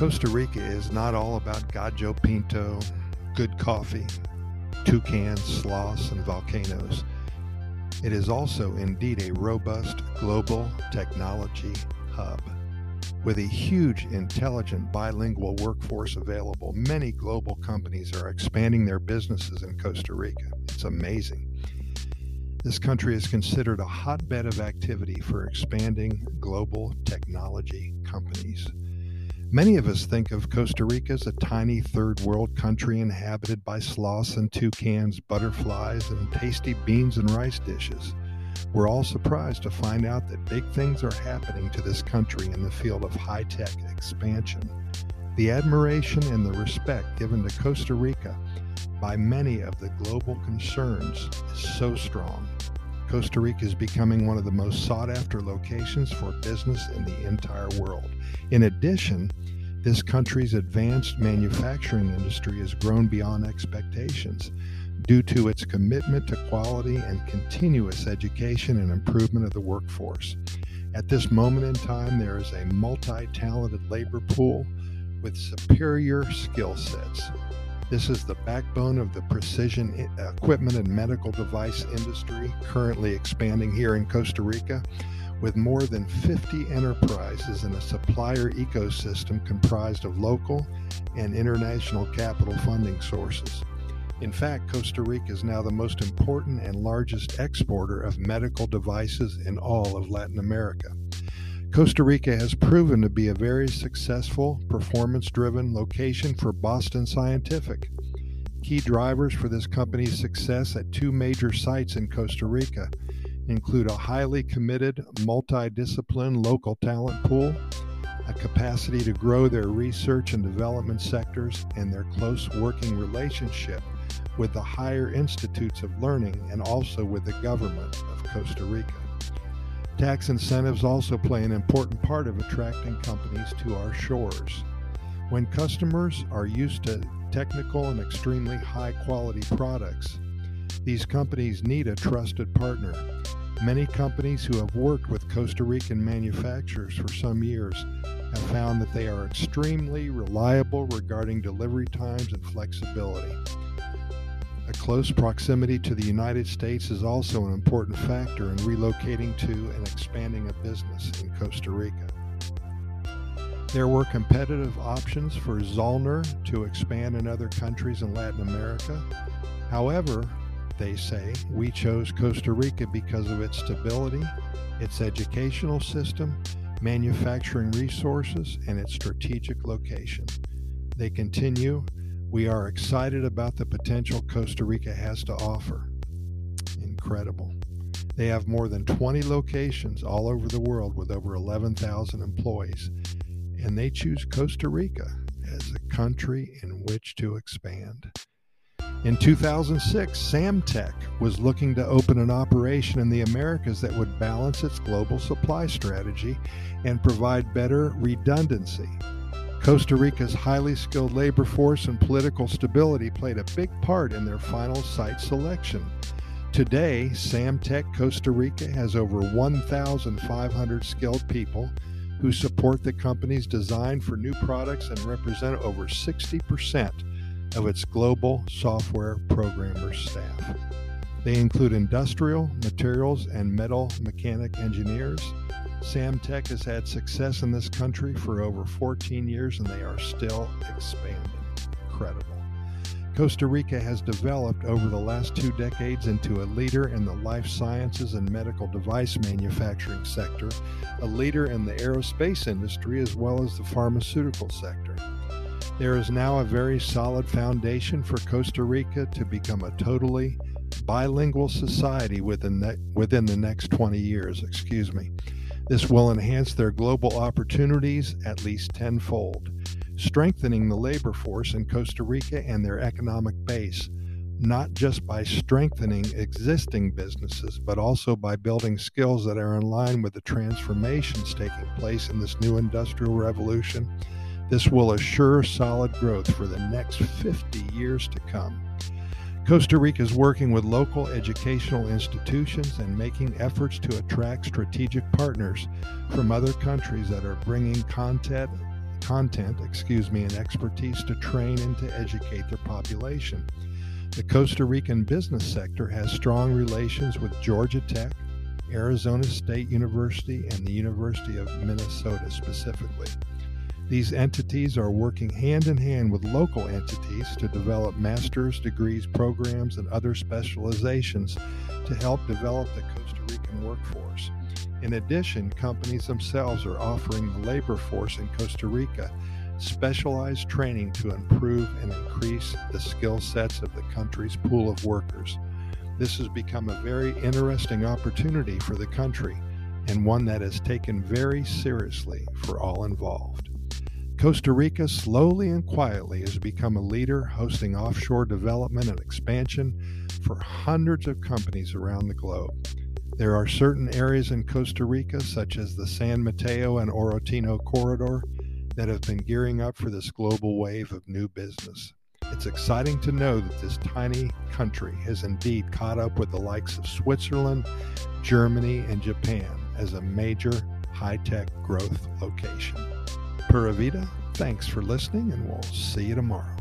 Costa Rica is not all about Gallo Pinto, good coffee, toucans, sloths, and volcanoes. It is also indeed a robust global technology hub. With a huge, intelligent, bilingual workforce available, many global companies are expanding their businesses in Costa Rica. It's amazing. This country is considered a hotbed of activity for expanding global technology companies. Many of us think of Costa Rica as a tiny third world country inhabited by sloths and toucans, butterflies, and tasty beans and rice dishes. We're all surprised to find out that big things are happening to this country in the field of high tech expansion. The admiration and the respect given to Costa Rica by many of the global concerns is so strong. Costa Rica is becoming one of the most sought after locations for business in the entire world. In addition, this country's advanced manufacturing industry has grown beyond expectations due to its commitment to quality and continuous education and improvement of the workforce. At this moment in time, there is a multi talented labor pool with superior skill sets. This is the backbone of the precision equipment and medical device industry currently expanding here in Costa Rica with more than 50 enterprises in a supplier ecosystem comprised of local and international capital funding sources. In fact, Costa Rica is now the most important and largest exporter of medical devices in all of Latin America. Costa Rica has proven to be a very successful, performance driven location for Boston Scientific. Key drivers for this company's success at two major sites in Costa Rica include a highly committed, multidiscipline local talent pool, a capacity to grow their research and development sectors, and their close working relationship with the higher institutes of learning and also with the government of Costa Rica. Tax incentives also play an important part of attracting companies to our shores. When customers are used to technical and extremely high quality products, these companies need a trusted partner. Many companies who have worked with Costa Rican manufacturers for some years have found that they are extremely reliable regarding delivery times and flexibility. A close proximity to the United States is also an important factor in relocating to and expanding a business in Costa Rica. There were competitive options for Zollner to expand in other countries in Latin America. However, they say we chose Costa Rica because of its stability, its educational system, manufacturing resources, and its strategic location. They continue we are excited about the potential Costa Rica has to offer. Incredible. They have more than 20 locations all over the world with over 11,000 employees, and they choose Costa Rica as a country in which to expand. In 2006, Samtec was looking to open an operation in the Americas that would balance its global supply strategy and provide better redundancy Costa Rica's highly skilled labor force and political stability played a big part in their final site selection. Today, Samtec Costa Rica has over 1,500 skilled people who support the company's design for new products and represent over 60% of its global software programmer staff. They include industrial, materials, and metal mechanic engineers, Samtec has had success in this country for over 14 years and they are still expanding. Incredible. Costa Rica has developed over the last two decades into a leader in the life sciences and medical device manufacturing sector, a leader in the aerospace industry, as well as the pharmaceutical sector. There is now a very solid foundation for Costa Rica to become a totally bilingual society within the, within the next 20 years. Excuse me. This will enhance their global opportunities at least tenfold, strengthening the labor force in Costa Rica and their economic base, not just by strengthening existing businesses, but also by building skills that are in line with the transformations taking place in this new industrial revolution. This will assure solid growth for the next 50 years to come. Costa Rica is working with local educational institutions and making efforts to attract strategic partners from other countries that are bringing content, content, excuse me, and expertise to train and to educate their population. The Costa Rican business sector has strong relations with Georgia Tech, Arizona State University, and the University of Minnesota specifically. These entities are working hand in hand with local entities to develop master's degrees programs and other specializations to help develop the Costa Rican workforce. In addition, companies themselves are offering the labor force in Costa Rica specialized training to improve and increase the skill sets of the country's pool of workers. This has become a very interesting opportunity for the country and one that is taken very seriously for all involved. Costa Rica slowly and quietly has become a leader hosting offshore development and expansion for hundreds of companies around the globe. There are certain areas in Costa Rica, such as the San Mateo and Orotina corridor, that have been gearing up for this global wave of new business. It's exciting to know that this tiny country has indeed caught up with the likes of Switzerland, Germany, and Japan as a major high tech growth location. Pura Vida, thanks for listening, and we'll see you tomorrow.